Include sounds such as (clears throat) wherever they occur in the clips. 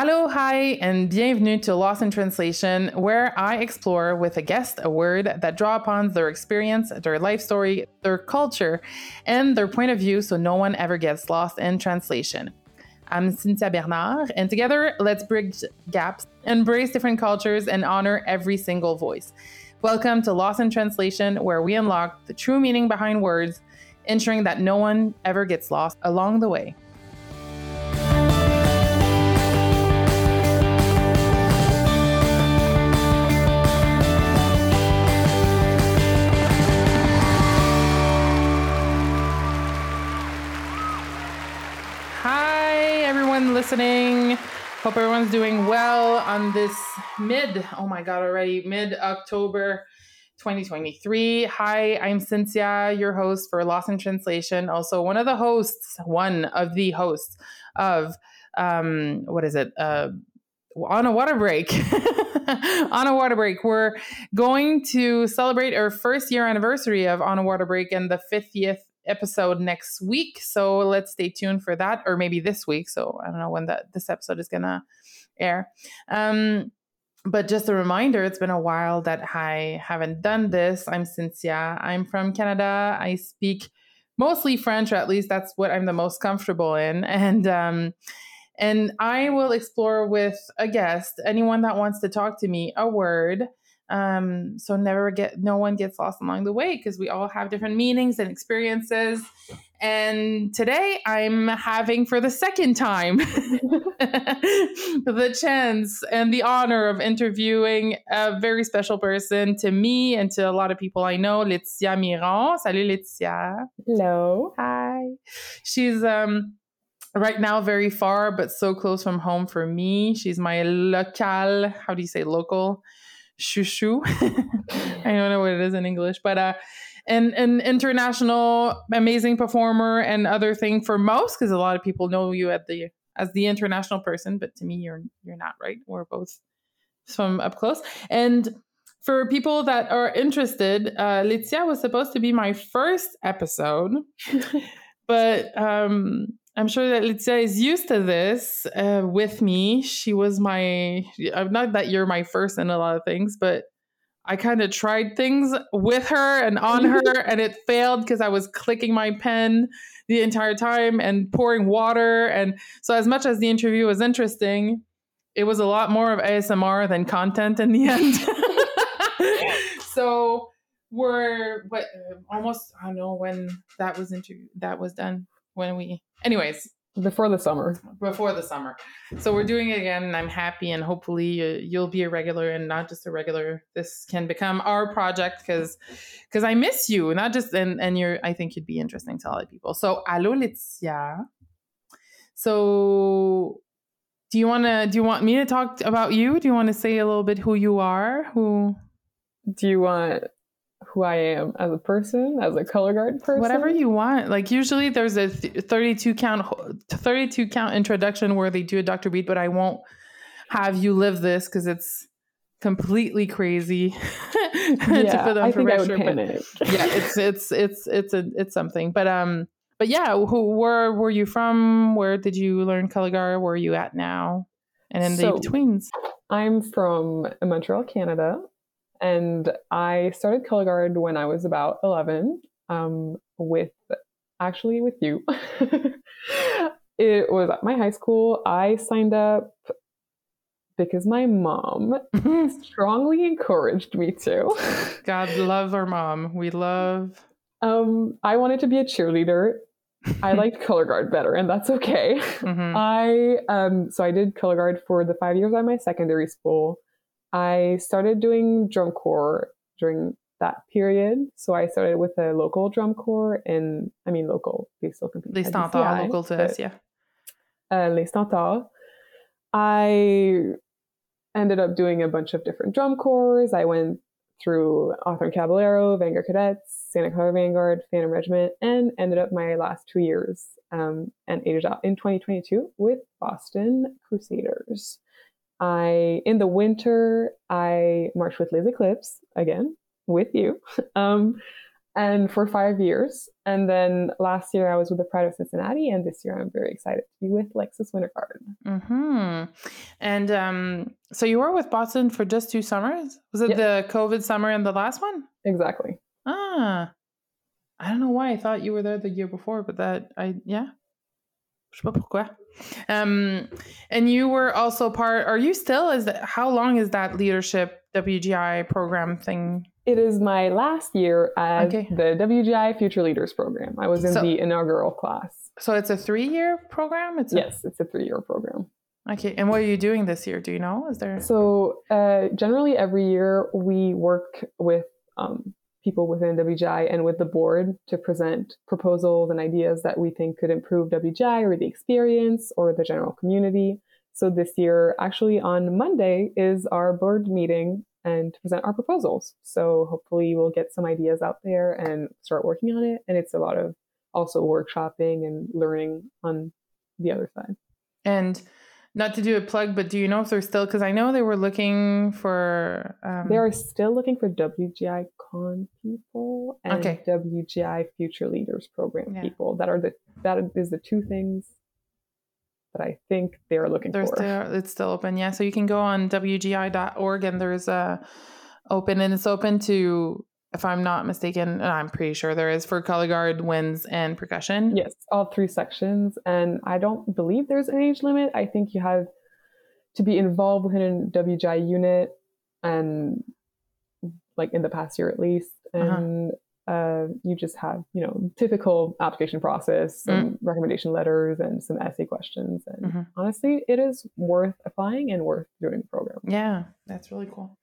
Hello, hi, and bienvenue to Lost in Translation, where I explore with a guest a word that draw upon their experience, their life story, their culture, and their point of view so no one ever gets lost in translation. I'm Cynthia Bernard, and together let's bridge gaps, embrace different cultures, and honor every single voice. Welcome to Lost in Translation, where we unlock the true meaning behind words, ensuring that no one ever gets lost along the way. Listening. Hope everyone's doing well on this mid, oh my God, already mid October 2023. Hi, I'm Cynthia, your host for Lost in Translation. Also, one of the hosts, one of the hosts of, um, what is it? Uh, on a water break. (laughs) on a water break. We're going to celebrate our first year anniversary of On a Water Break and the 50th episode next week. So let's stay tuned for that, or maybe this week. So I don't know when that this episode is gonna air. Um, but just a reminder, it's been a while that I haven't done this. I'm Cynthia. I'm from Canada. I speak mostly French, or at least that's what I'm the most comfortable in. (laughs) And um, and I will explore with a guest, anyone that wants to talk to me, a word um, so never get no one gets lost along the way because we all have different meanings and experiences. And today I'm having for the second time (laughs) the chance and the honor of interviewing a very special person to me and to a lot of people I know, Laetitia Miron. Salut Laetitia. Hello. Hi. She's um right now very far but so close from home for me. She's my local, how do you say local? Shushu. (laughs) I don't know what it is in English, but uh, an an international amazing performer and other thing for most because a lot of people know you at the as the international person, but to me you're you're not right. We're both from up close and. For people that are interested, uh, Laetitia was supposed to be my first episode, (laughs) but um, I'm sure that Laetitia is used to this uh, with me. She was my, uh, not that you're my first in a lot of things, but I kind of tried things with her and on her, and it failed because I was clicking my pen the entire time and pouring water. And so, as much as the interview was interesting, it was a lot more of ASMR than content in the end. (laughs) (laughs) so, we're what almost I don't know when that was interview that was done when we anyways. Before the summer. Before the summer. So we're doing it again and i'm happy and hopefully uh, you, will be a regular and not just a regular. This can become our project because because i miss you not just and and you're i think you'd be interesting to a lot of people. So allo Laetitia. so do you want to do you want me to talk about you? Do you want to say a little bit who you are? Who? Do you want who I am as a person, as a color guard person. Whatever you want. Like usually there's a 32 count 32 count introduction where they do a Dr. Beat, but I won't have you live this because it's completely crazy (laughs) yeah, I think I would panic. (laughs) yeah, it's it's it's it's a it's something. But um but yeah, who where were you from? Where did you learn color guard? Where are you at now? And in so, the betweens. I'm from Montreal, Canada. And I started color guard when I was about 11 um, with actually with you. (laughs) it was at my high school. I signed up because my mom (laughs) strongly encouraged me to. God love our mom. We love. Um, I wanted to be a cheerleader. I liked (laughs) color guard better, and that's okay. Mm-hmm. I um, so I did color guard for the five years at my secondary school. I started doing drum corps during that period. So I started with a local drum corps and I mean local, they still compete. Les Stentors, local to us, yeah. Uh, Les Stentors. I ended up doing a bunch of different drum corps. I went through Hawthorne Caballero, Vanguard Cadets, Santa Clara Vanguard, Phantom Regiment, and ended up my last two years um, and aged out in 2022 with Boston Crusaders. I in the winter I marched with Les Eclipses again with you, (laughs) um, and for five years. And then last year I was with the Pride of Cincinnati, and this year I'm very excited to be with Lexis Winterguard. Hmm. And um, so you were with Boston for just two summers. Was it Yep. the COVID summer and the last one? Exactly. Ah, I don't know why I thought you were there the year before, but that I yeah. Je sais pas pourquoi. Um, and you were also part. Are you still? Is that how long is that leadership WGI program thing? It is my last year at Okay. the WGI Future Leaders Program. I was in So- the inaugural class. So it's a three-year program. It's a- Yes, it's a three year program. okay. And what are you doing this year? Do you know? Is there? So, uh, generally, every year we work with um, people within WGI and with the board to present proposals and ideas that we think could improve WGI or the experience or the general community. So, this year, actually, on Monday is our board meeting and to present our proposals. So, hopefully, we'll get some ideas out there and start working on it. And it's a lot of also workshopping and learning on the other side. And not to do a plug, but do you know if they're still? Because I know they were looking for. Um, They are still looking for WGI Con people and Okay. WGI Future Leaders Program Yeah. people. That are the that is the two things that I think they are looking They're for. still it's still open, yeah. So you can go on WGI.org and there's a open and it's open to if I'm not mistaken, and I'm pretty sure there is for color guard, winds, and percussion. Yes, all three sections, and I don't believe there's an age limit. I think you have to be involved within a WGI unit, and like in the past year at least, Uh-huh. and uh, you just have you know typical application process, some recommendation letters, and some essay questions. And Mhm. honestly, it is worth applying and worth doing the program. Yeah, that's really cool.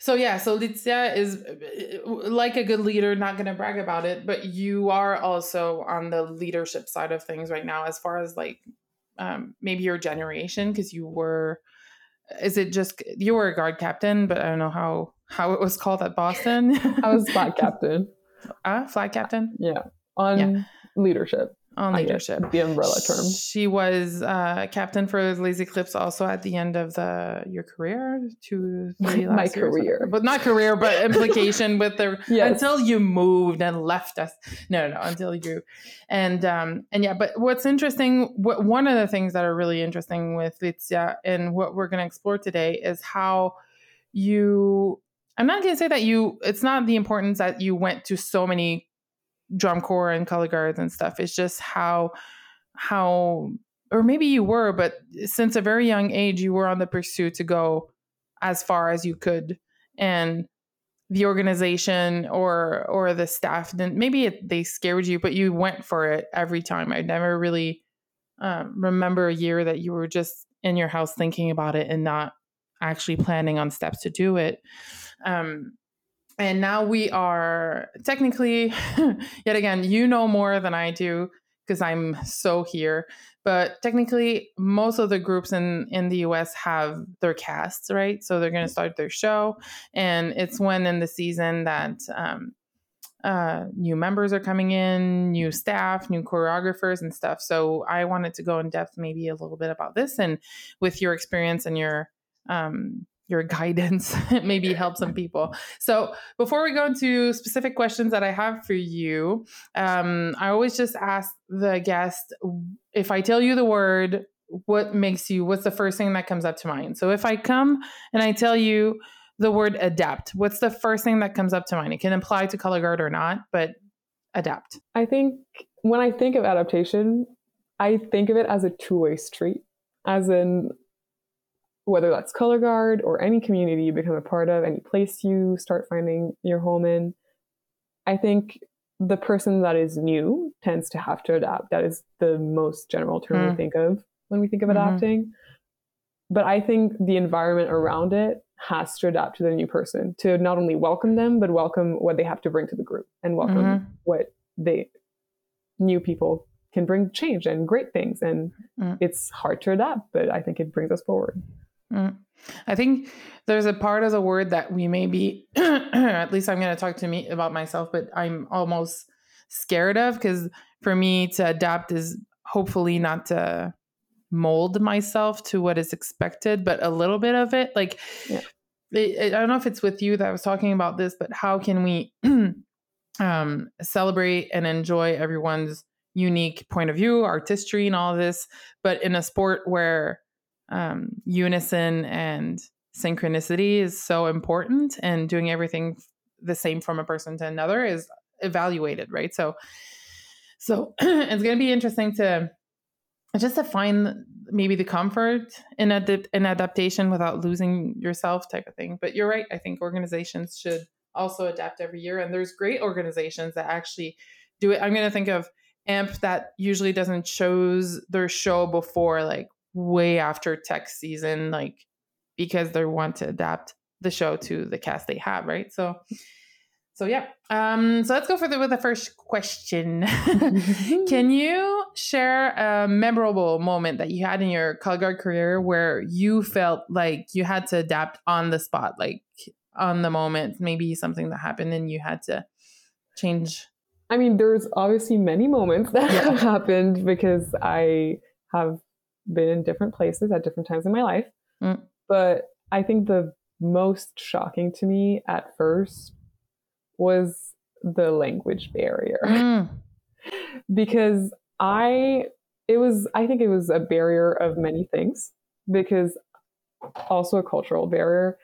So yeah, so Laetitia is uh, like a good leader, not going to brag about it, but you are also on the leadership side of things right now, as far as like um, maybe your generation, because you were. Is it just you were a guard captain, but I don't know how how it was called at Boston. I was flag captain. (laughs) uh, flag captain Yeah, on leadership, on leadership. the umbrella term. She was uh, captain for Les Eclipses also at the end of the your career, two, three My last years, career. but not career, but (laughs) implication with the Yes. until you moved and left us. No, no, no, until you, and um, and yeah. But what's interesting, what, one of the things that are really interesting with Laetitia and what we're going to explore today is how you. I'm not going to say that you. It's not the importance that you went to so many drum corps and color guards and stuff. It's just how how or maybe you were, but since a very young age you were on the pursuit to go as far as you could. And the organization or or the staff didn't maybe it, they scared you but you went for it every time. I never really um, remember a year that you were just in your house thinking about it and not actually planning on steps to do it. Um, and now we are technically (laughs) yet again you know more than i do because i'm so here. But technically most of the groups in in the us have their casts right? So they're going to start their show. And it's when in the season that um, uh, new members are coming in new staff new choreographers and stuff. So i wanted to go in depth maybe a little bit about this and with your experience and your um, your guidance (laughs) maybe help some people. So before we go into specific questions that i have for you um, i always just ask the guest if i tell you the word what makes you what's the first thing that comes up to mind? So if i come and i tell you the word adapt what's the first thing that comes up to mind? It can apply to color guard or not but adapt. I think when I think of adaptation, I think of it as a two way street, as in whether that's color guard or any community you become a part of, any place you start finding your home in. I think the person that is new tends to have to adapt. That is the most general term Mm. we think of when we think of Mhm. adapting. But I think the environment around it has to adapt to the new person to not only welcome them, but welcome what they have to bring to the group and welcome Mhm. what they new people can bring change and great things. And Mm. it's hard to adapt, but I think it brings us forward. Mm. I think there's a part of the word that we may be, (clears throat) at least I'm going to talk to me about myself, but I'm almost scared of because for me to adapt is hopefully not to mold myself to what is expected, but a little bit of it. Like, Yeah. it, it- I don't know if it's with you that I was talking about this, but how can we (clears throat) um, celebrate and enjoy everyone's unique point of view, artistry, and all this. But in a sport where um, unison and synchronicity is so important, and doing everything the same from a person to another is evaluated, right? So, so (clears throat) it's going to be interesting to just to find maybe the comfort in ad- in adaptation without losing yourself type of thing. But you're right. I think organizations should also adapt every year, and there's great organizations that actually do it. I'm going to think of AMP that usually doesn't shows their show before like way after tech season, like because they want to adapt the show to the cast they have, right? So so yeah. Um, so let's go for the with the first question. (laughs) Can (laughs) you share a memorable moment that you had in your color guard career where you felt like you had to adapt on the spot, like on the moment, maybe something that happened and you had to change? I mean, there's obviously many moments that Yeah. (laughs) have happened because I have been in different places at different times in my life. Mm. But I think the most shocking to me at first was the language barrier. (laughs) Mm, because I it was I think it was a barrier of many things because also a cultural barrier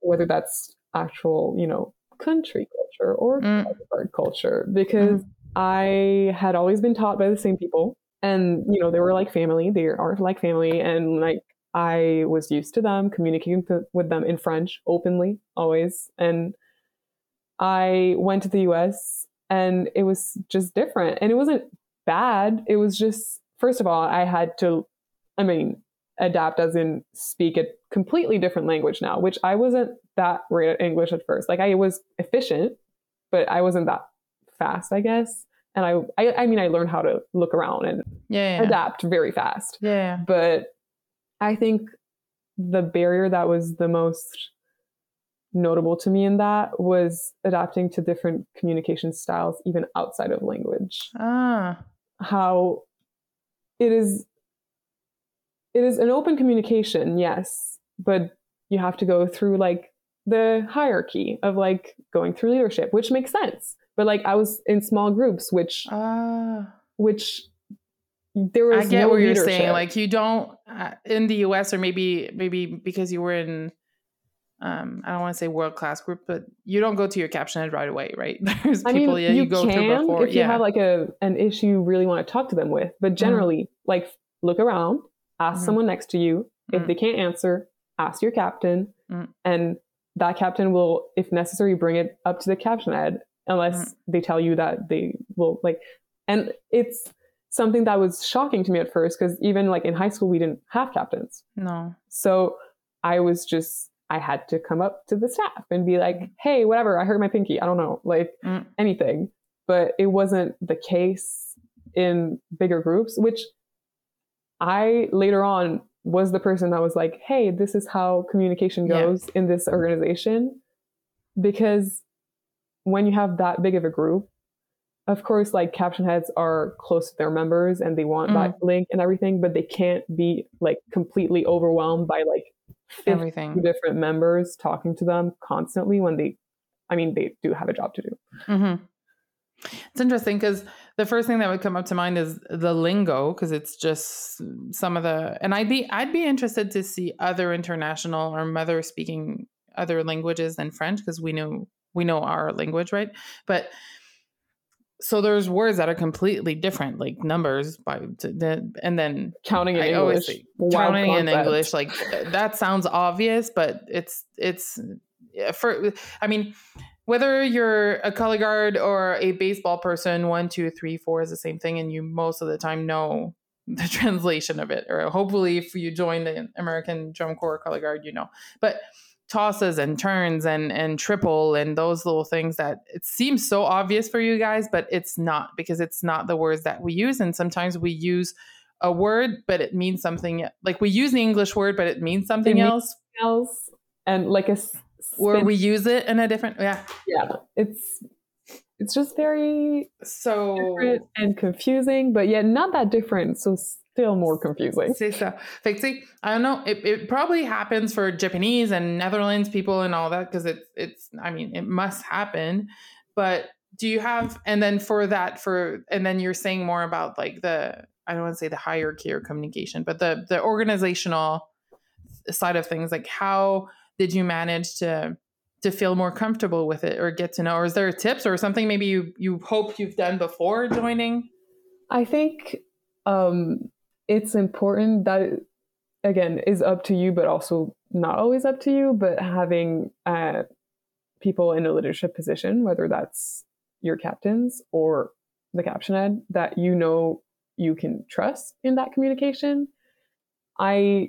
whether that's actual you know country culture or Mm. culture because I had always been taught by the same people and you know they were like family they are like family and like I was used to them communicating with them in French openly always and I went to the US and it was just different. And it wasn't bad. It was just, first of all, I had to, I mean, adapt as in speak a completely different language now, which I wasn't that great at English at first. Like I was efficient, but I wasn't that fast, I guess. And I, I, I mean, I learned how to look around and yeah, yeah, adapt very fast. yeah. But I think the barrier that was the most notable to me in that was adapting to different communication styles, even outside of language. Ah, How it is, it is an open communication, yes, but you have to go through like the hierarchy of like going through leadership, which makes sense. But like I was in small groups, which ah. which there was I get no what you're saying. Like you don't uh, in the U.S. or maybe maybe because you were in. Um, I don't want to say world class group, but you don't go to your caption head right away, right? (laughs) There's I people mean, yeah, you, you, go can before. if you have like a an issue you really want to talk to them with. But generally, like look around, ask Mhm. someone next to you. If Mm. they can't answer, ask your captain, Mm. and that captain will, if necessary, bring it up to the caption head, unless Mm. they tell you that they will like. And it's something that was shocking to me at first because even like in high school we didn't have captains. no. So I was just, I had to come up to the staff and be like, hey, whatever, I hurt my pinky. I don't know, like Mm. anything. But it wasn't the case in bigger groups, which I later on was the person that was like, hey, this is how communication Yeah. goes in this organization. Because when you have that big of a group, of course, like caption heads are close to their members and they want Mm. that link and everything, but they can't be like completely overwhelmed by like 50 Everything. different members talking to them constantly when they, I mean, they do have a job to do. hmm It's interesting because the first thing that would come up to mind is the lingo because it's just some of the and I'd be I'd be interested to see other international or mother speaking other languages than French because we know we know our language right but so there's words that are completely different like numbers by and then Counting in I English. say counting in. English, like uh, that sounds obvious, but it's it's for. I mean, whether you're a color guard or a baseball person, one, two, three, four is the same thing, and you most of the time know the (laughs) translation of it. Or hopefully, if you join the American Drum Corps color guard, you know. But tosses and turns and and triple and those little things that it seems so obvious for you guys, but it's not because it's not the words that we use, and sometimes we use a word, but it means something like we use the English word, but it means something mean- else. else and like a Or we use it in a different yeah. yeah it's it's just very So different and confusing but yet not that different so still more confusing c'est ça. Fait que, tu sais, I don't know. It, it probably happens for Japanese and Netherlands people and all that because it's it's. I mean, it must happen, but do you have and then for that for and then you're saying more about like the I don't want to say the hierarchy or communication, but the the organizational side of things. Like how did you manage to to feel more comfortable with it or get to know or is there tips or something maybe you you hope you've done before joining i think um it's important that again is up to you but also not always up to you but having uh, people in a leadership position whether that's your captains or the caption head that you know you can trust in that communication i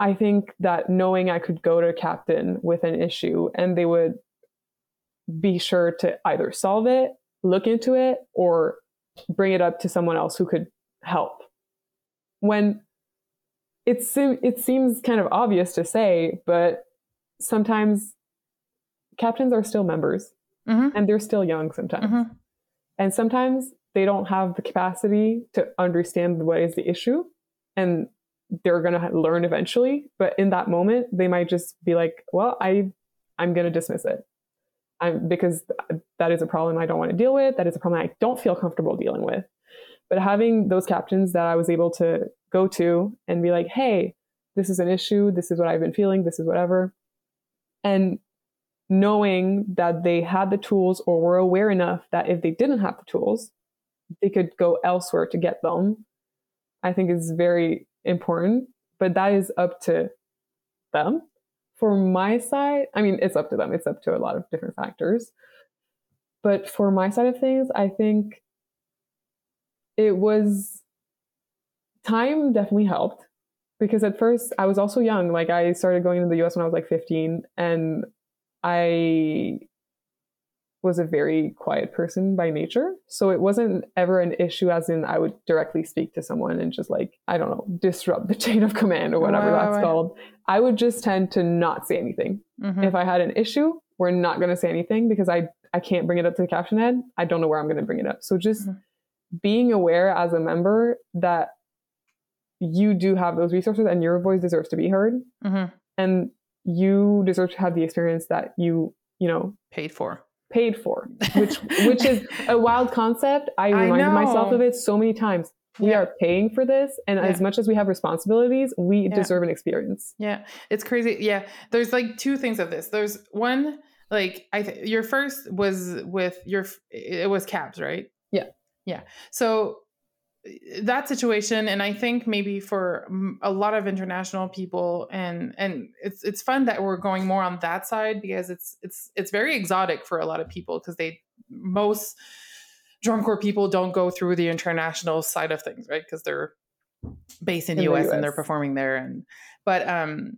I think that knowing I could go to a captain with an issue and they would be sure to either solve it, look into it, or bring it up to someone else who could help. When it, it seems kind of obvious to say, but sometimes captains are still members mm-hmm. and they're still young sometimes. Mm-hmm. And sometimes they don't have the capacity to understand what is the issue. And they're going to learn eventually but in that moment they might just be like well i i'm going to dismiss it I'm, because that is a problem i don't want to deal with that is a problem i don't feel comfortable dealing with but having those captains that i was able to go to and be like hey this is an issue this is what i've been feeling this is whatever and knowing that they had the tools or were aware enough that if they didn't have the tools they could go elsewhere to get them i think is very important, but that is up to them. For my side, I mean, it's up to them. It's up to a lot of different factors. But for my side of things, I think it was time definitely helped because at first I was also young. Like I started going to the US when I was like 15 and I was a very quiet person by nature. So it wasn't ever an issue, as in I would directly speak to someone and just like, I don't know, disrupt the (laughs) chain of command or whatever right, that's right. called. I would just tend to not say anything. Mm-hmm. If I had an issue, we're not going to say anything because I, I can't bring it up to the caption head. I don't know where I'm going to bring it up. So just mm-hmm. Being aware as a member that you do have those resources and your voice deserves to be heard. Mm-hmm. And you deserve to have the experience that you, you know, paid for paid for, which which is a wild concept. I reminded myself of it so many times. We yeah. are paying for this, and yeah. as much as we have responsibilities, we yeah. deserve an experience. Yeah, it's crazy. Yeah, there's like two things of this. There's one, like I th- your first was with your it was cabs, right? Yeah, yeah. So that situation and i think maybe for a lot of international people and and it's it's fun that we're going more on that side because it's it's it's very exotic for a lot of people because they most drum corps people don't go through the international side of things right because they're based in, in the, US, US and they're performing there and but um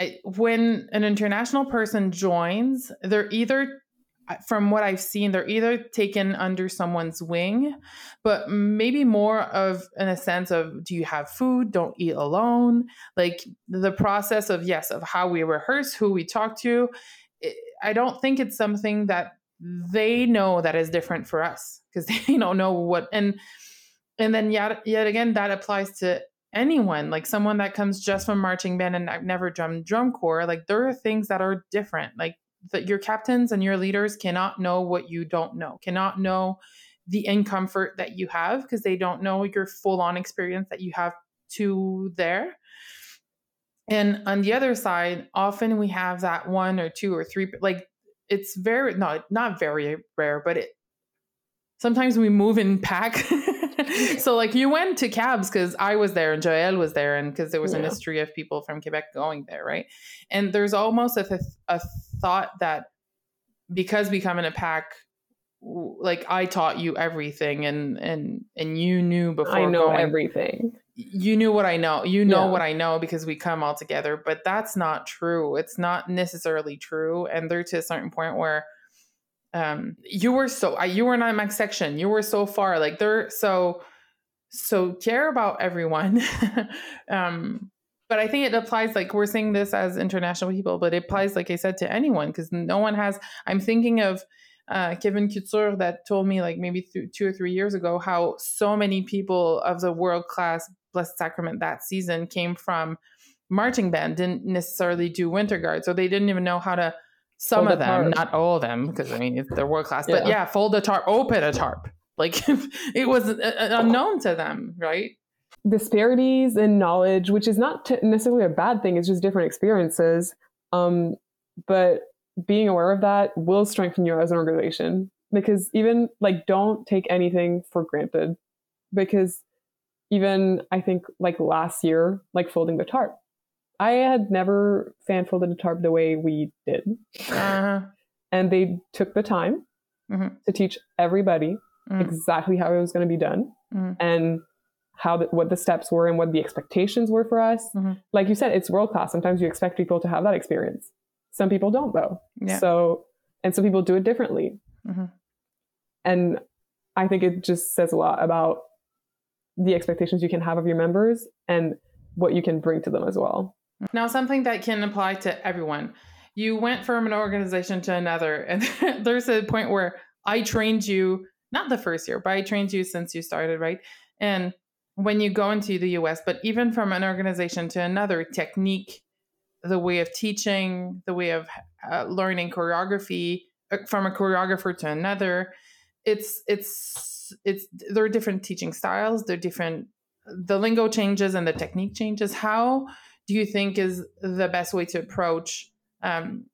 I, when an international person joins they're either from what I've seen, they're either taken under someone's wing, but maybe more of in a sense of do you have food? Don't eat alone. Like the process of yes, of how we rehearse, who we talk to. I don't think it's something that they know that is different for us because (laughs) they don't know what and and then yet yet again that applies to anyone like someone that comes just from marching band and I've never drummed drum corps like there are things that are different like that your captains and your leaders cannot know what you don't know, cannot know the incomfort that you have because they don't know your full on experience that you have to there. And on the other side, often we have that one or two or three, like it's very, not, not very rare, but it, sometimes we move in pack (laughs) so like you went to cabs because I was there and Joel was there and because there was yeah. a mystery of people from Quebec going there, right? And there's almost a, th- a thought that because we come in a pack, like I taught you everything and and and you knew before I know going, everything. You knew what I know. You know yeah. what I know because we come all together. But that's not true. It's not necessarily true. And there to a certain point where um you were so you were not in my section. You were so far like they're so so care about everyone. (laughs) Um but i think it applies like we're saying this as international people but it applies like i said to anyone because no one has i'm thinking of uh, Kevin Couture that told me like maybe th- two or three years ago how so many people of the world class Blessed Sacrament that season came from marching band, didn't necessarily do winter guard, so they didn't even know how to some Fold of the them, tarp. not all of them, because I mean they're world class. But Yeah. yeah, fold a tarp, open a tarp. Like (laughs) it was uh, uh, unknown to them, right? disparities in knowledge, which is not t- necessarily a bad thing, it's just different experiences. Um, but being aware of that will strengthen you as an organization because even like don't take anything for granted because even I think like last year, like folding the tarp, I had never fan folded a tarp the way we did. Uh, And they took the time Mhm. to teach everybody Mm. exactly how it was going to be done Mhm. and how the, what the steps were and what the expectations were for us. Mhm. Like you said, it's world class. Sometimes you expect people to have that experience. Some people don't though. yeah. So and some people do it differently. Mhm. And I think it just says a lot about the expectations you can have of your members and what you can bring to them as well. Now, something that can apply to everyone. You went from an organization to another, and (laughs) there's a point where I trained you, not the first year, but I trained you since you started, right? And when you go into the US, but even from an organization to another, technique, the way of teaching, the way of uh, learning choreography uh, from a choreographer to another, it's it's it's there are different teaching styles, they're different. The lingo changes and the technique changes. How do you think is the best way to approach um,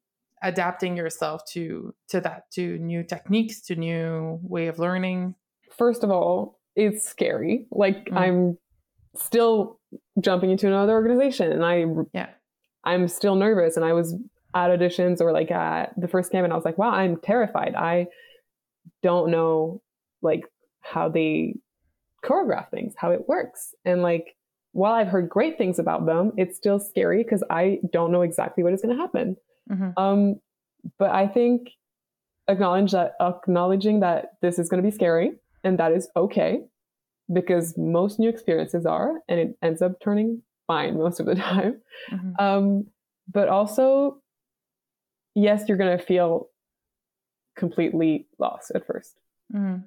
adapting yourself to to that to new techniques to new way of learning First of all, it's scary. Like Mm. I'm still jumping into another organization and I yeah I'm still nervous and I was at auditions or like at the first camp and I was like, wow, I'm terrified. I don't know like how they choreograph things, how it works. And like while I've heard great things about them, it's still scary because I don't know exactly what is going to happen. Mhm. Um, but I think acknowledge that acknowledging that this is going to be scary and that is okay because most new experiences are and it ends up turning fine (laughs) most of the time. Mhm. Um, but also, yes, you're going to feel completely lost at first. Mhm.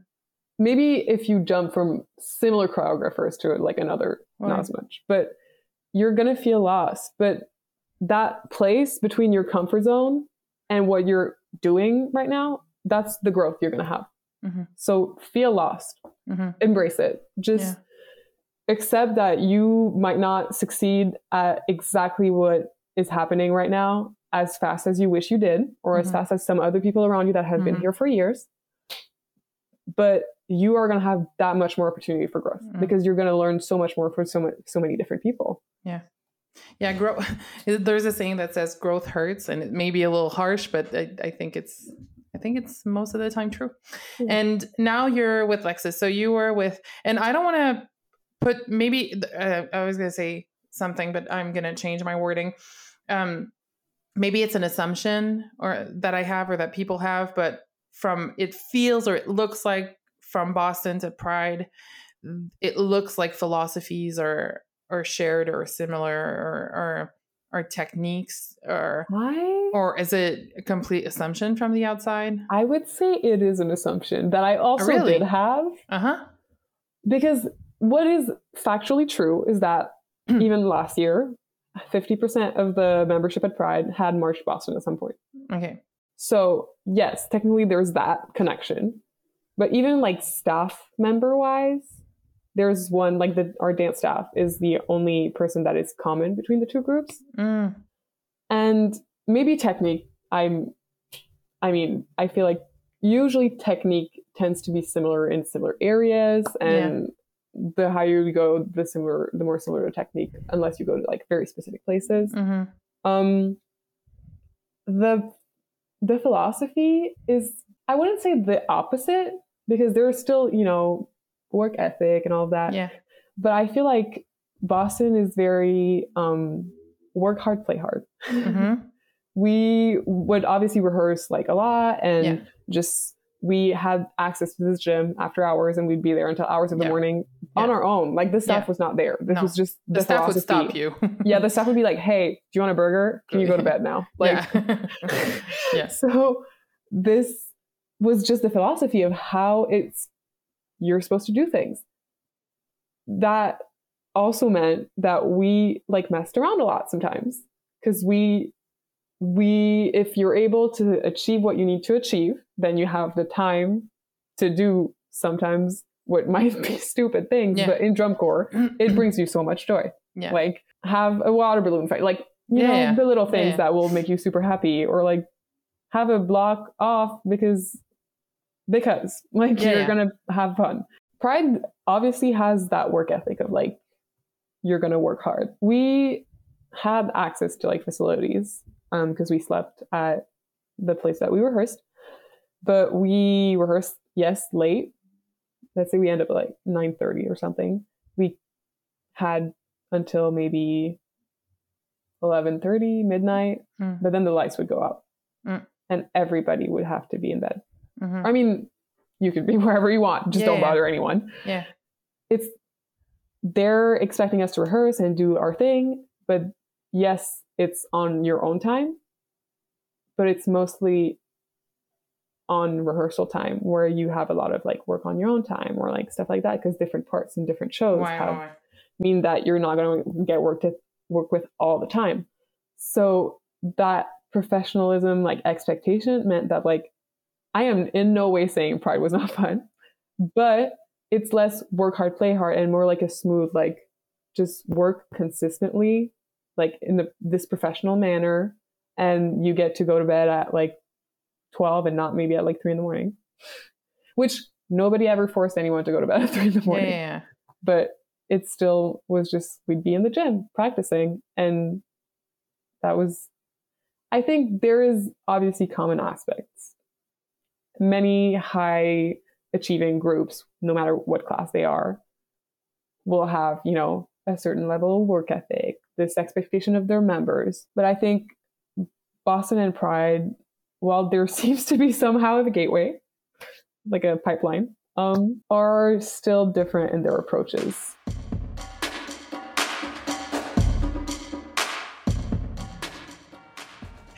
Maybe if you jump from similar choreographers to like another, Right. not as much, but you're going to feel lost. But that place between your comfort zone and what you're doing right now, that's the growth you're going to have. Mhm. So feel lost, Mhm. embrace it. Just accept that you might not succeed at exactly what is happening right now as fast as you wish you did, or as Mhm. fast as some other people around you that have been Mhm. here for years. But you are going to have that much more opportunity for growth Mhm. because you're going to learn so much more from so many, so many different people. yeah Yeah, grow (laughs) there's a saying that says growth hurts and it may be a little harsh but i, I think it's i think it's most of the time true Yeah. and now you're with lexis so you were with and i don't want to put maybe uh, i was going to say something but i'm going to change my wording um maybe it's an assumption or that i have or that people have but from it feels or it looks like from boston to pride it looks like philosophies are are shared or similar or or, or techniques or I or is it a complete assumption from the outside I would say it is an assumption that I also Really? did have uh-huh because what is factually true is that (clears throat) even last year, 50% of the membership at Pride had marched Boston at some point. okay So, yes, technically there's that connection. But even like staff member wise, there's one like the our dance staff is the only person that is common between the two groups. Mm, And maybe technique, I'm I mean, I feel like usually technique tends to be similar in similar areas and the higher you go, the similar the more similar to technique, unless you go to like very specific places. mhm. Um, the the philosophy is I wouldn't say the opposite because there's still you know work ethic and all of that. yeah But I feel like Boston is very um, work hard, play hard. Mhm. (laughs) we would obviously rehearse like a lot and Yeah. just we had access to this gym after hours and we'd be there until hours of the Yeah. morning on Yeah. our own. Like the staff Yeah. was not there. This No. was just the, staff would stop you (laughs) Yeah, the staff would be like, "Hey, do you want a burger? Can you go to (laughs) bed now?" Like, yeah so this was just the philosophy of how it's you're supposed to do things. That also meant that we like messed around a lot sometimes because we we if you're able to achieve what you need to achieve, then you have the time to do sometimes what might be (laughs) stupid things, Yeah. but in drum corps, it (clears throat) brings you so much joy. yeah. Like have a water balloon fight, like you Yeah, know the little things that will make you super happy, or like have a block off because because like Yeah, you're yeah. gonna have fun. Pride obviously has that work ethic of like you're gonna work hard. We had access to like facilities um because we slept at the place that we rehearsed, but we rehearsed yes late. Let's say we end up at like nine thirty or something. We had until maybe eleven thirty midnight, Mm. but then the lights would go out, Mm. and everybody would have to be in bed. Mhm. I mean, you could be (laughs) wherever you want, just Yeah, don't yeah. bother anyone. Yeah. It's they're expecting us to rehearse and do our thing, but yes, it's on your own time, but it's mostly on rehearsal time where you have a lot of like work on your own time or like stuff like that because different parts and different shows Why, have mean that you're not going to get work to work with all the time. So that professionalism, like expectation, meant that like I am in no way saying Pride was not (laughs) fun, but it's less work hard, play hard, and more like a smooth, like just work consistently, like in the, this professional manner, and you get to go to bed at like twelve and not maybe at like three in the morning, which nobody ever forced anyone to go to bed (laughs) at three in the Yeah, morning yeah, yeah. but it still was just we'd be in the gym practicing and that was i think there is obviously common aspects many high achieving groups no matter what class they are will have you know a certain level of work ethic this expectation of their members. But i think boston and pride while there (laughs) seems to be somehow a gateway like a pipeline um, are still different in their approaches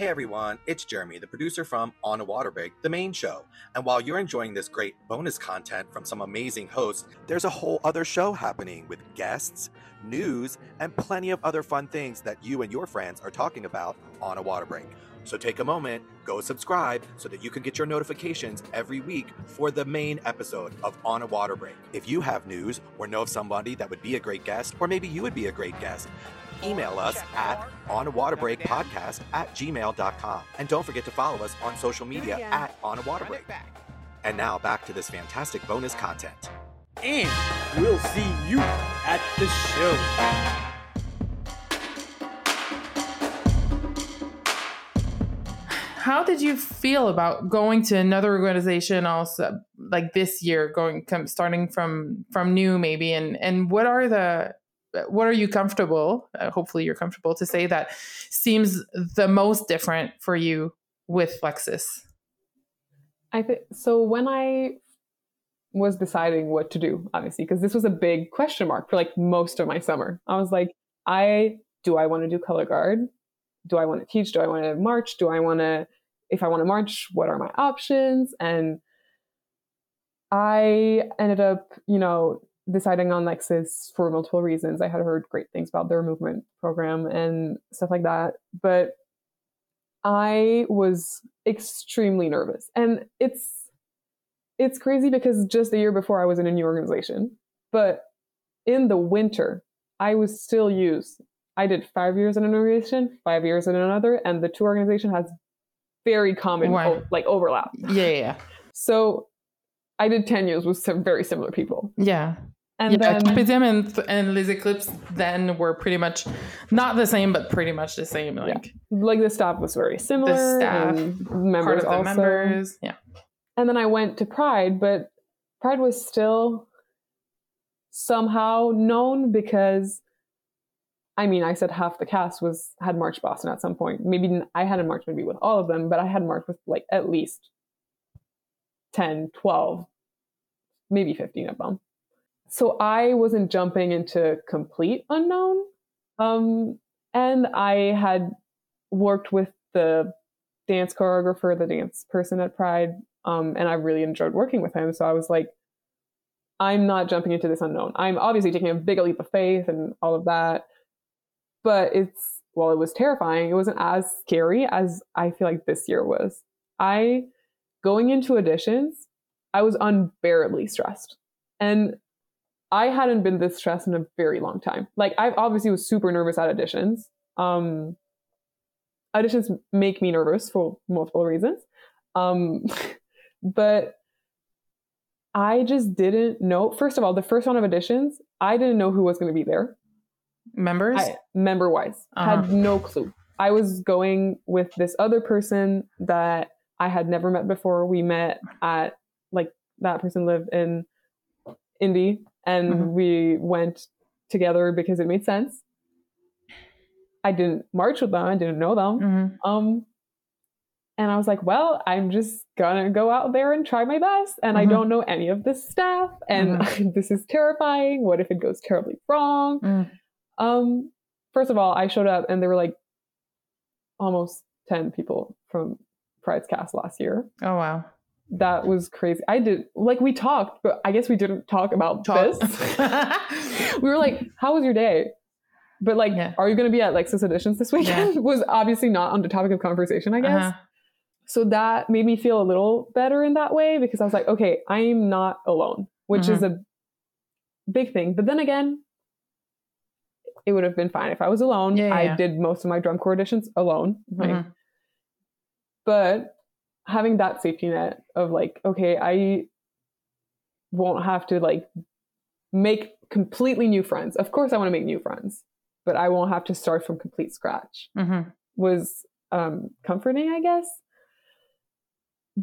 Hey everyone, it's Jeremy, the producer from On a Water Break, the main show. And while you're enjoying this great bonus content from some amazing hosts, there's a whole other show happening with guests, news, and plenty of other fun things that you and your friends are talking about on a water break. So take a moment, go subscribe so that you can get your notifications every week for the main episode of On a Water Break. If you have news or know of somebody that would be a great guest, or maybe you would be a great guest, email us at onawaterbreakpodcast at gmail.com. And don't forget to follow us on social media at On a Water Break. And now back to this fantastic bonus content. And we'll see you at the show. How did you feel about going to another organization also like this year, going come, starting from from new maybe, and and what are the what are you comfortable? Uh, hopefully, you're comfortable to say that seems the most different for you with Lexis. I think so. When I was deciding what to do, obviously, because this was a big question mark for like most of my summer, I was like, I do I want to do color guard? Do I want to teach? Do I want to march? Do I want to, if I want to march, what are my options? And I ended up, you know, deciding on Lexis for multiple reasons. I had heard great things about their movement program and stuff like that. But I was extremely nervous. And it's it's crazy because just the year before I was in a new organization. But in the winter, I was still used. I did five years in an organization, five years in another, and the two organization has very common Wow. o- like overlap. Yeah, yeah, So I did 10 years with some very similar people. yeah. And yeah, then Capitym and and Les Eclipses then were pretty much not the same, but pretty much the same. Like like the staff was very similar. The staff, and part members of the also. members. Yeah. And then I went to Pride, but Pride was still somehow known because I mean, I said half the cast was had marched Boston at some point. Maybe I hadn't marched maybe with all of them, but I had marched with like at least 10, 12, maybe 15 of them. So I wasn't jumping into complete unknown. Um, and I had worked with the dance choreographer, the dance person at Pride, um, and I really enjoyed working with him. So I was like, I'm not jumping into this unknown. I'm obviously taking a big leap of faith and all of that, but it's while it was terrifying, it wasn't as scary as I feel like this year was. I going into auditions, I was unbearably stressed. And I hadn't been this stressed in a very long time. Like I obviously was super nervous at auditions. Um auditions make me nervous for multiple reasons. Um (laughs) but I just didn't know. First of all, the first round of auditions, I didn't know who was going to be there. Members? Member wise, Uh-huh. had no clue. I was going with this other person that I had never met before. We met at like that person lived in Indy, and Mhm. we went together because it made sense. I didn't march with them. I didn't know them. Mhm. Um, and I was like, well, I'm just gonna go out there and try my best. And I Mhm. don't know any of this staff, and (laughs) this is terrifying. What if it goes terribly wrong? Mm. Um, first of all, I showed up and there were like almost 10 people from Pride's cast last year. Oh wow. That was crazy. I did like we talked, but I guess we didn't talk about Talk. this. (laughs) we were like, "How was your day?" But like, Yeah. are you going to be at Lexis Editions this weekend? (laughs) was obviously not on the topic of conversation, I guess. Uh-huh. So that made me feel a little better in that way because I was like, okay, I'm not alone, which is Mm-hmm. a big thing. But then again, it would have been fine if I was alone. Yeah, yeah, I yeah. did most of my drum corps auditions alone. Like, Mhm. But having that safety net of like, okay, I won't have to like make completely new friends. Of course, I want to make new friends, but I won't have to start from complete scratch Mhm. was um, comforting, I guess.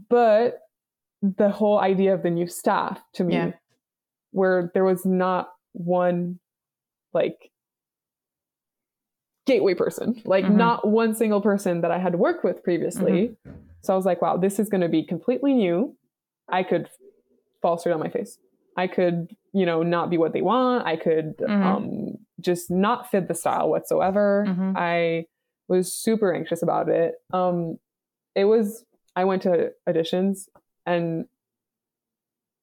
But the whole idea of the new staff to me, Yeah. where there was not one like gateway person, like Mhm. not one single person that I had worked with previously. So I was like, wow, this is going to be completely new. I could fall straight on my face. I could, you know, not be what they want. I could Mhm. um, just not fit the style whatsoever. Mhm. I was super anxious about it. Um, it was, I went to auditions and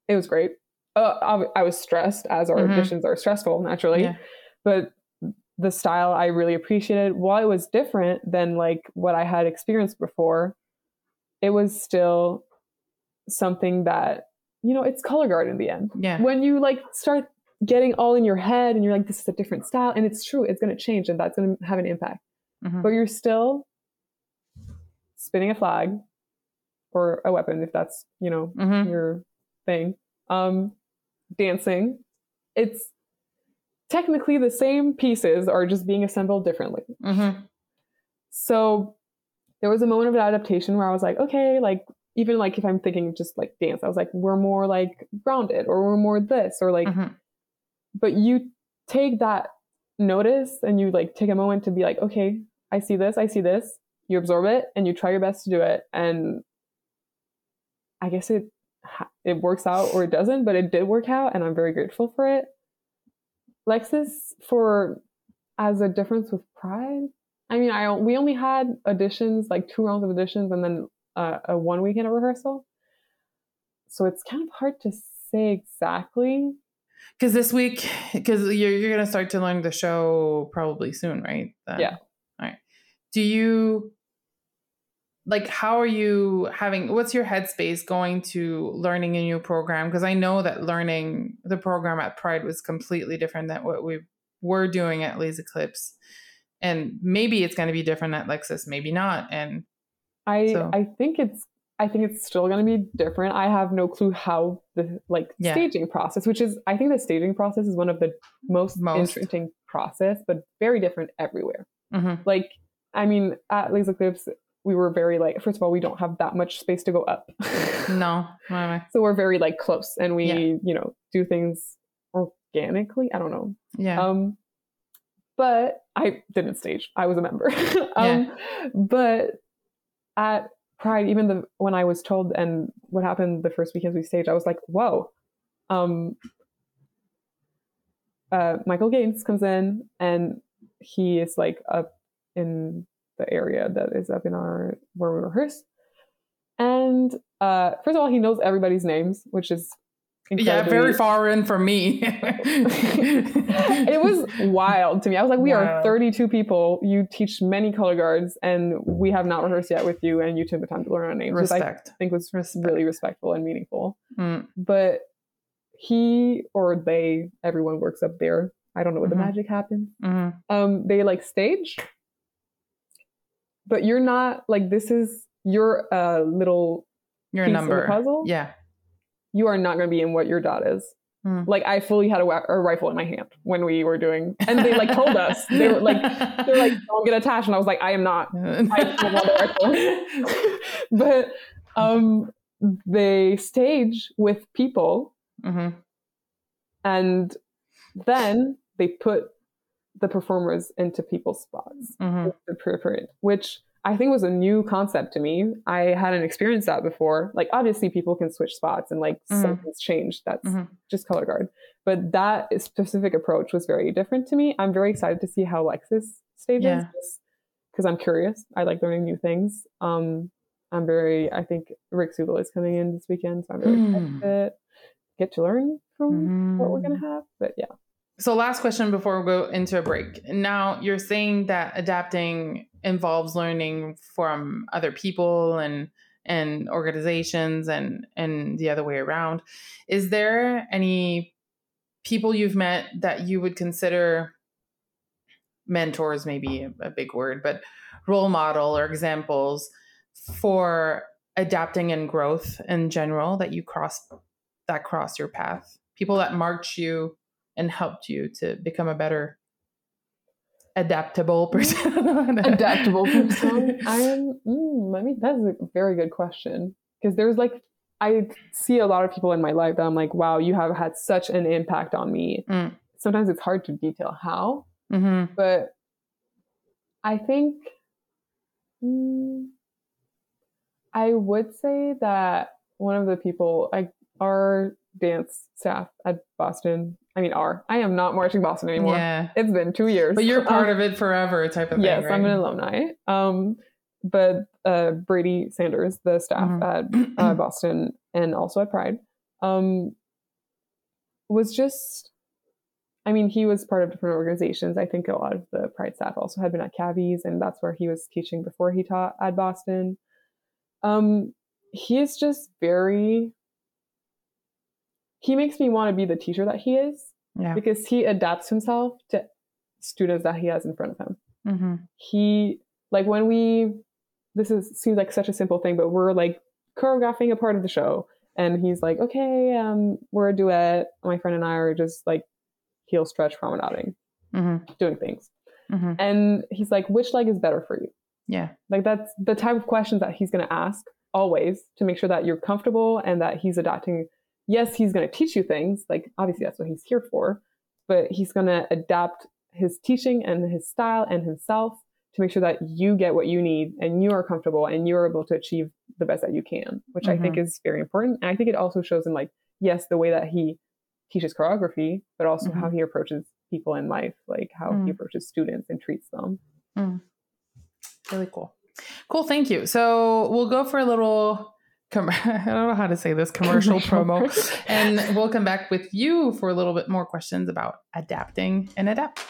it was great. Uh, I, I was stressed, as our Mhm. auditions are stressful naturally, Yeah. but the style I really appreciated. While it was different than like what I had experienced before, it was still something that you know it's color guard in the end. Yeah. When you like start getting all in your head and you're like, this is a different style, and it's true, it's going to change and that's going to have an impact. Mhm. But you're still spinning a flag or a weapon if that's you know Mhm. your thing. Um, dancing, it's technically the same pieces are just being assembled differently. Mhm. So there was a moment of adaptation where I was like, okay, like even like if I'm thinking just like dance, I was like, we're more like grounded or we're more this or like, Mhm. but you take that notice and you like take a moment to be like, okay, I see this, I see this. You absorb it and you try your best to do it. And I guess it it works out or it doesn't, but it did work out, and I'm very grateful for it. Lexis for as a difference with Pride. I mean, I we only had auditions, like two rounds of auditions, and then uh, a one weekend of rehearsal. So it's kind of hard to say exactly. Because this week, because you're you're gonna start to learn the show probably soon, right? Then. Yeah. All right. Do you like how are you having? What's your headspace going to learning a new program? Because I know that learning the program at Pride was completely different than what we were doing at Les Eclipses, and maybe it's going to be different at Lexis, maybe not. And I So- I think it's I think it's still going to be different. I have no clue how the like Yeah. staging process, which is I think the staging process is one of the most, Most. interesting process, but very different everywhere. Mhm. Like I mean, at Les Eclipses, we were very like first of all, we don't have that much space to go up. (laughs) no, why am I? so we're very like close, and we Yeah. you know do things organically. I don't know. yeah, Um, but I didn't stage. I was a member. (laughs) um, But at Pride, even the when I was told and what happened the first weekends we staged, I was like, whoa. Um, uh, Michael Gaines comes in and he is like up in the area that is up in our where we rehearse. And uh, first of all, he knows everybody's names, which is yeah, very far in from me. (laughs) (laughs) it was wild to me. I was like, we Wow. are 32 people. You teach many color guards, and we have not rehearsed yet with you, and you took the time to learn our names, which I think was really respectful and meaningful. Mm, But he or they, everyone works up there. I don't know what Mhm. the magic happens. mhm. Um, they like stage, but you're not like this is you're a little Your number. puzzle. Yeah. You are not going to be in what your dot is. Hmm. Like I fully had a, wa- a rifle in my hand when we were doing, and they like told us they were like they're like (laughs) don't get attached, and I was like I am not. I don't want the rifle. (laughs) but um, they stage with people, Mhm. and then they put the performers into people's spots. Mhm. the which I think it was a new concept to me. I hadn't experienced that before. Like obviously people can switch spots and like Mhm. something's changed. That's Mhm. just color guard. But that specific approach was very different to me. I'm very excited to see how Lexis stages Yeah. because I'm curious. I like learning new things. Um, I'm very. I think Rick Subel is coming in this weekend, so I'm very Mm. excited to get to learn from what we're gonna have. But yeah, So, last question before we go into a break. Now, you're saying that adapting involves learning from other people and and organizations and and the other way around. Is there any people you've met that you would consider mentors? Maybe a, a big word, but role model or examples for adapting and growth in general that you cross that cross your path. People that marked you and helped you to become a better adaptable (laughs) person. adaptable (laughs) person. I am. Mm, let me. That's a very good question because there's like I see a lot of people in my life that I'm like, wow, you have had such an impact on me. Mm. Sometimes it's hard to detail how, hmm but I think mm, I would say that one of the people, like our dance staff at Boston. I mean, our. I am not marching Boston anymore. Yeah. It's been two years. But you're part Um, of it forever type of yes, thing. Right? I'm an alumni. Um, but uh, Brady Sanders, the staff Mhm. at uh, (clears throat) Boston and also at Pride, um, was just. I mean, he was part of different organizations. I think a lot of the Pride staff also had been at Cavies, and that's where he was teaching before he taught at Boston. Um, he is just very. He makes me want to be the teacher that he is yeah. because he adapts himself to students that he has in front of him. Hmm he like when we this is seems like such a simple thing but we're like choreographing a part of the show and he's like okay um we're a duet. My friend and i are just like heel stretch promenading hmm doing things. Hmm and he's like which leg is better for you? Yeah. like that's the type of questions that he's going to ask always to make sure that you're comfortable and that he's adapting yes he's going to teach you things like obviously that's what he's here for but he's going to adapt his teaching and his style and himself to make sure that you get what you need and you are comfortable and you're able to achieve the best that you can which i think is very important and i think it also shows in like yes the way that he teaches choreography but also Mhm. how he approaches people in life like how Mm. he approaches students and treats them Really cool. Cool. Thank you. So we'll go for a little. Com- (laughs) I don't know how to say this commercial promo, and we'll come back with you for a little bit more questions about adapting and adapt.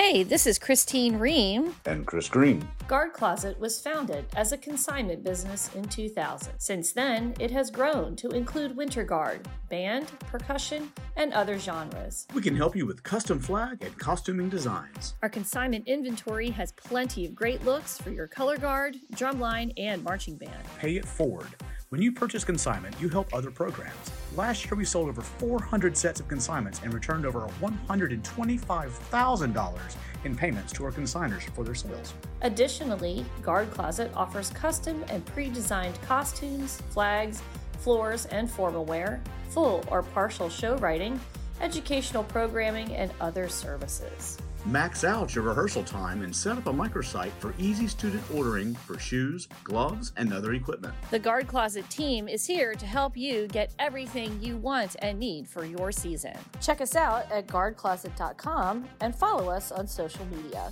Hey, this is Christine Ream. and Chris Green. Guard Closet was founded as a consignment business in 2000. Since then, it has grown to include winter guard, band, percussion, and other genres. We can help you with custom flag and costuming designs. Our consignment inventory has plenty of great looks for your color guard, drumline, and marching band. Pay it forward. When you purchase consignment, you help other programs. Last year, we sold over 400 sets of consignments and returned over $125,000 in payments to our consigners for their sales. Additionally, Guard Closet offers custom and pre designed costumes, flags, floors, and formal wear, full or partial show writing, educational programming, and other services. Max out your rehearsal time and set up a microsite for easy student ordering for shoes, gloves, and other equipment. The Guard Closet team is here to help you get everything you want and need for your season. Check us out at guardcloset.com and follow us on social media.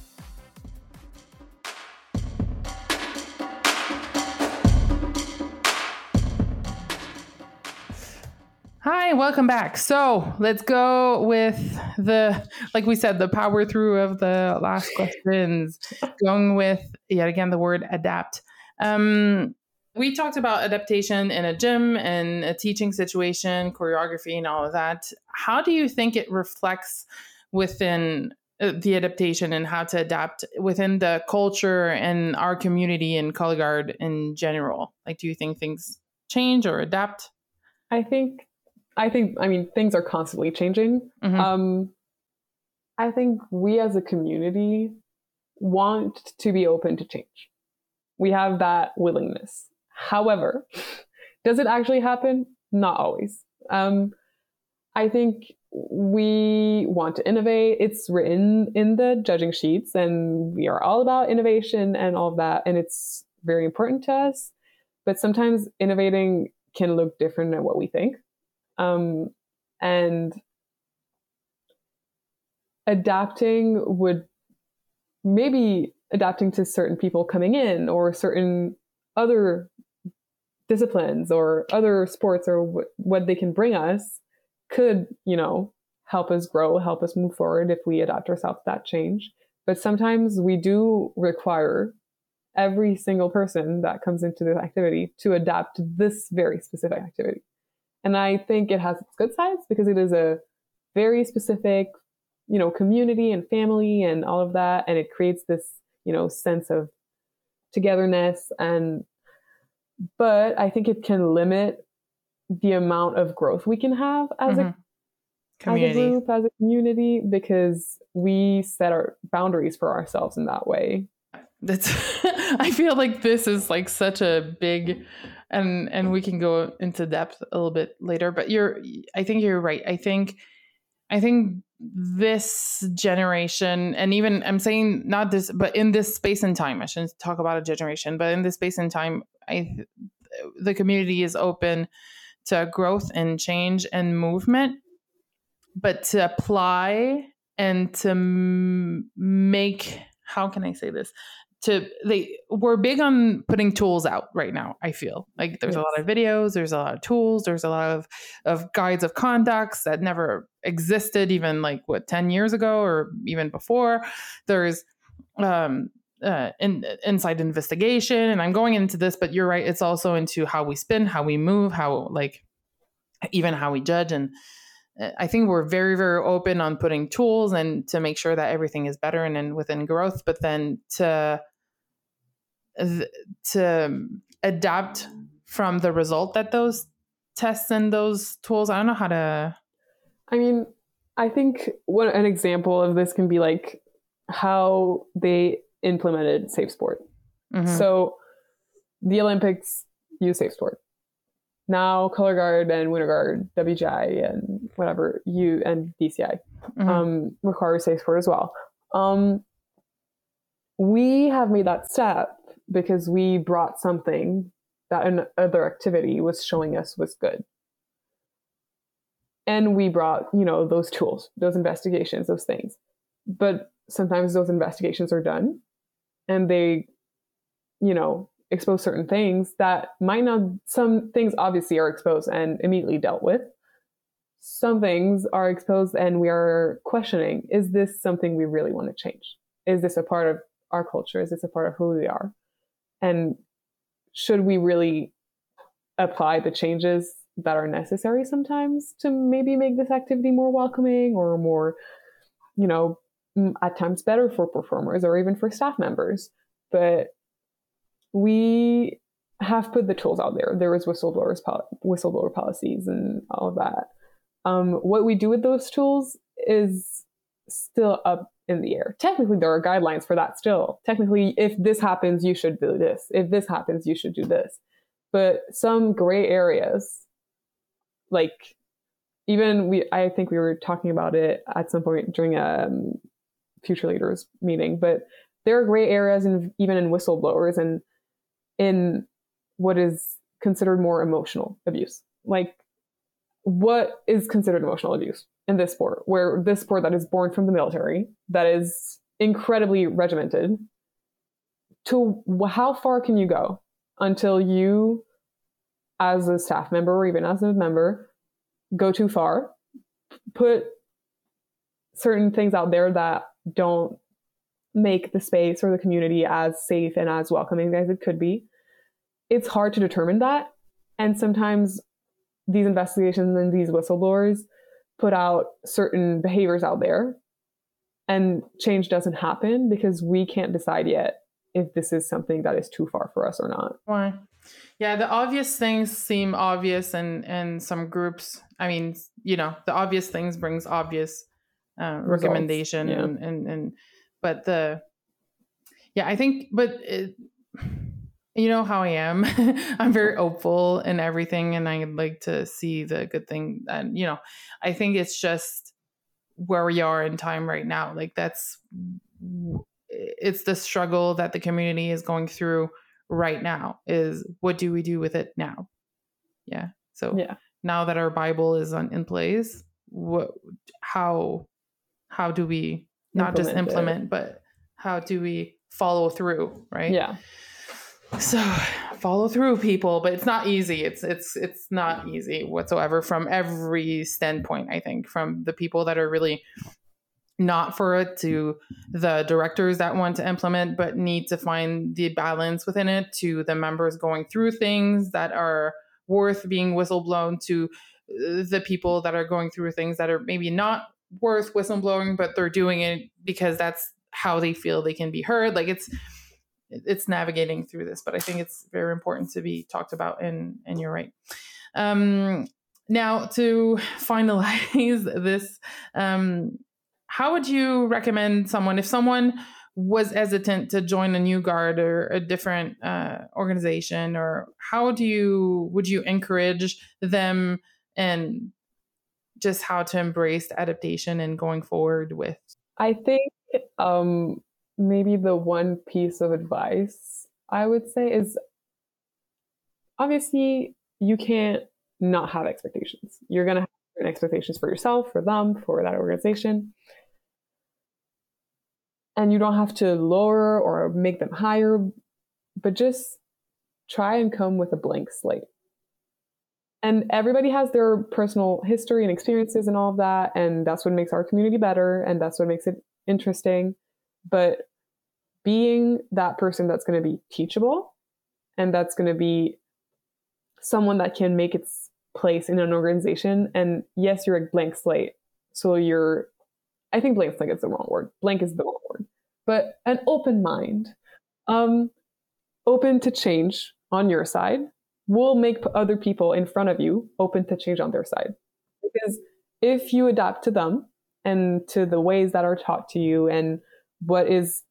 Hi, welcome back. So let's go with the, like we said, the power through of the last questions. Going with yet again the word adapt. Um, we talked about adaptation in a gym and a teaching situation, choreography, and all of that. How do you think it reflects within uh, the adaptation and how to adapt within the culture and our community and color guard in general? Like, do you think things change or adapt? I think I think, I mean, things are constantly changing. Mhm. Um, I think we as a community want to be open to change. We have that willingness. However, (laughs) does it actually happen? Not always. Um, I think we want to innovate. It's written in the judging sheets, and we are all about innovation and all of that. And it's very important to us. But sometimes innovating can look different than what we think um, and adapting would maybe adapting to certain people coming in or certain other disciplines or other sports or w- what they can bring us could you know help us grow help us move forward if we adapt ourselves to that change. But sometimes we do require every single person that comes into the activity to adapt to this very specific activity and I think it has its good sides because it is a very specific, you know, community and family and all of that. And it creates this, you know, sense of togetherness. And, but I think it can limit the amount of growth we can have as Mhm. a Community. as a group, as a community, because we set our boundaries for ourselves in that way. That's (laughs) I feel like this is like such a big and and we mm-hmm. can go into depth a little bit later, but you're I think you're right. I think I think this generation and even I'm saying not this but in this space and time, I shouldn't talk about a generation, but in this space and time, I the community is open to growth and change and movement, but to apply and to make how can I say this? To they we're big on putting tools out right now. I feel like there's a lot of videos, there's a lot of tools, there's a lot of of guides of conducts that never existed even like what 10 years ago or even before. There's um uh, in, inside investigation and i'm going into this but you're right it's also into how we spin how we move how like even how we judge and Uh, i think we're very very open on putting tools and to make sure that everything is better and, and within growth but then to uh, to um, adapt from the result that those tests and those tools i don't know how to I mean, I think what an example of this can be like how they implemented safe sport. Mhm. So the Olympics use safe sport. Now color guard and winter guard, WGI and whatever you and DCI Mhm. um, require safe sport as well. Um, we have made that step because we brought something that another activity was showing us was good. And we brought, you know, those tools, those investigations, those things. But sometimes those investigations are done and they, you know, expose certain things that might not, some things obviously are exposed and immediately dealt with. Some things are exposed and we are questioning is this something we really want to change? Is this a part of our culture? Is this a part of who we are? And should we really apply the changes that are necessary sometimes to maybe make this activity more welcoming or more, you know, at times better for performers or even for staff members? But we have put the tools out there. There is whistleblowers pol- whistleblower policies and all of that. Um, what we do with those tools is still up in the air. Technically, there are guidelines for that still. Technically, if this happens, you should do this. If this happens, you should do this. But some gray areas, like even we, I think we were talking about it at some point during a um, future leaders meeting, but there are gray areas in, even in whistleblowers and in what is considered more emotional abuse. Like what is considered emotional abuse in this sport, where this sport that is born from the military, that is incredibly regimented, to how far can you go until you, as a staff member or even as a member, go too far, put certain things out there that don't make the space or the community as safe and as welcoming as it could be. It's hard to determine that. And sometimes these investigations and these whistleblowers put out certain behaviors out there and change doesn't happen because we can't decide yet if this is something that is too far for us or not. Why? Yeah, the obvious things seem obvious, and and some groups. I mean, you know, the obvious things brings obvious uh, recommendation, yeah. and, and and but the yeah, I think, but it, you know how I am. (laughs) I'm very hopeful in everything, and I like to see the good thing. And you know, I think it's just where we are in time right now. Like that's it's the struggle that the community is going through right now is what do we do with it now yeah so Yeah. now that our bible is on, in place what how how do we not just Implement it. but how do we follow through right Yeah. so follow through people but it's not easy it's it's it's not easy whatsoever from every standpoint i think from the people that are really not for it to the directors that want to implement but need to find the balance within it to the members going through things that are worth being whistleblown to uh, the people that are going through things that are maybe not worth whistleblowing but they're doing it because that's how they feel they can be heard. Like it's it's navigating through this but i think it's very important to be talked about and and you're right. Um now to finalize (laughs) this um how would you recommend someone if someone was hesitant to join a new guard or a different uh, organization or how do you would you encourage them and just how to embrace adaptation and going forward with I think um, maybe the one piece of advice I would say is obviously you can't not have expectations. You're going to have certain expectations for yourself, for them, for that organization. And you don't have to lower or make them higher, but just try and come with a blank slate. And everybody has their personal history and experiences and all of that. And that's what makes our community better. And that's what makes it interesting. But being that person that's going to be teachable and that's going to be someone that can make its place in an organization. And yes, you're a blank slate. So you're, I think blank slate is the wrong word. Blank is the wrong word, but an open mind, um, open to change on your side will make other people in front of you open to change on their side. Because if you adapt to them and to the ways that are taught to you and what is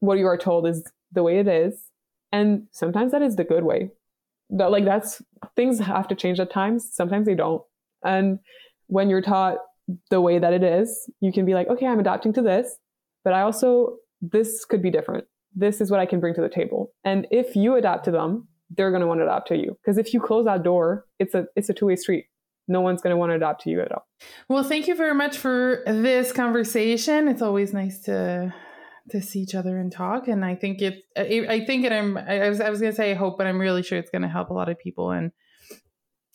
what you are told is the way it is, and sometimes that is the good way. That like that's things have to change at times. Sometimes they don't. And when you're taught the way that it is, you can be like, okay, I'm adapting to this, but I also this could be different. This is what I can bring to the table. And if you adapt to them, they're going to want to adapt to you. Because if you close that door, it's a it's a two way street. No one's going to want to adopt to you at all. Well, thank you very much for this conversation. It's always nice to to see each other and talk. And I think it, I, I think it, I'm, I was, I was going to say I hope, but I'm really sure it's going to help a lot of people. And,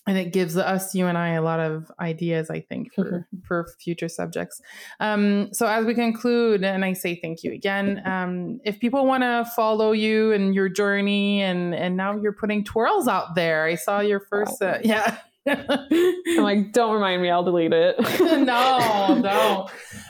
and it gives us, you and I, a lot of ideas, I think, for, for future subjects. Um, so as we conclude, and I say thank you again, um, if people want to follow you and your journey and, and now you're putting twirls out there, I saw your first, uh, yeah. I'm like, don't remind me, I'll delete it. (laughs) no, (laughs) no.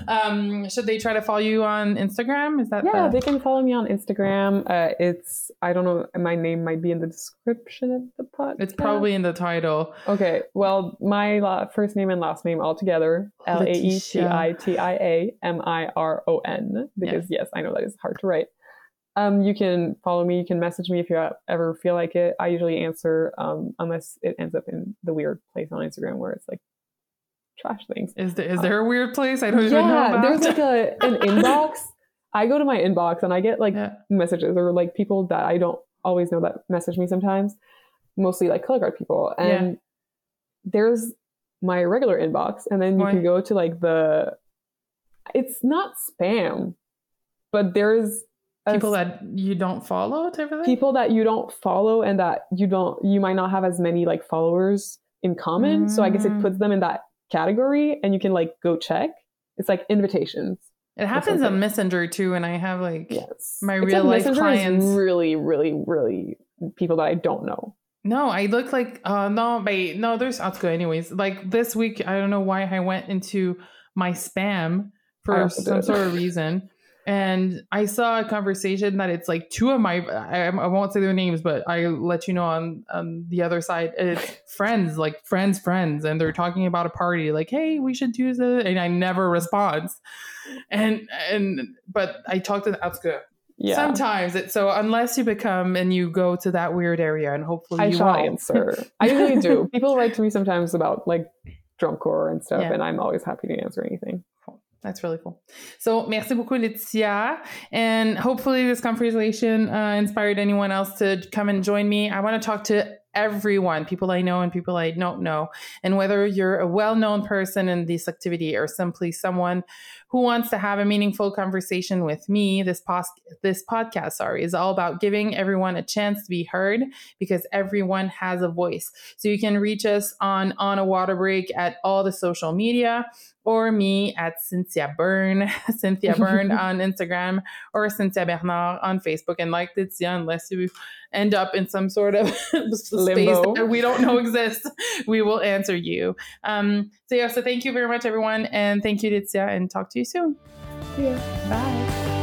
Um, should they try to follow you on Instagram? Is that yeah, the- they can follow me on Instagram. Uh, it's I don't know, my name might be in the description of the podcast. it's probably in the title. okay. Well, my la- first name and last name all together: L A E T I T I A M I R O N. Because yes, I know that is hard to write. Um, you can follow me. You can message me if you ever feel like it. I usually answer, um, unless it ends up in the weird place on Instagram where it's like trash things. Is there is there a weird place I don't even know Yeah, there's like a an (laughs) inbox. I go to my inbox and I get like Yeah. messages or like people that I don't always know that message me sometimes, mostly like color guard people. And there's my regular inbox, and then you can go to like the. It's not spam, but there's people that you don't follow type of thing. people that you don't follow and that you don't you might not have as many like followers in common. So I guess it Mm. puts them in that category and you can like go check. It's like invitations. It happens on Messenger too, and I have like Yes. My real life Messenger clients- really, really, really people that I don't know. No, I look like uh no, wait, no, there's Outgo anyways. Like this week, I don't know why I went into my spam for some did. sort of reason. And I saw a conversation that it's like two of my I, I won't say their names, but I let you know on on the other side. It's friends, like friends, friends, and they're talking about a party, like, hey, we should do this, and I never respond. And and but I talked to the Outgo. Yeah. Sometimes it's so unless you become and you go to that weird area and hopefully I you shall won't. answer. I usually do. (laughs) People write to me sometimes about like drum corps and stuff, Yeah. and I'm always happy to answer anything. That's really cool. So, merci beaucoup, Laetitia. And hopefully, this conversation uh, inspired anyone else to come and join me. I want to talk to everyone, people I know and people I don't know. And whether you're a well known person in this activity or simply someone who wants to have a meaningful conversation with me, this, pos- this podcast, sorry, is all about giving everyone a chance to be heard because everyone has a voice. So you can reach us on On a Water Break at all the social media or me at Cynthia Bern, (laughs) Cynthia Bern (laughs) on Instagram or Cynthia Bernard on Facebook. And like Laetitia, unless you end up in some sort of (laughs) space Limbo. that we don't know exists, we will answer you. Um, so yeah, so thank you very much, everyone. And thank you, Laetitia, and talk to you soon. Yeah. Bye.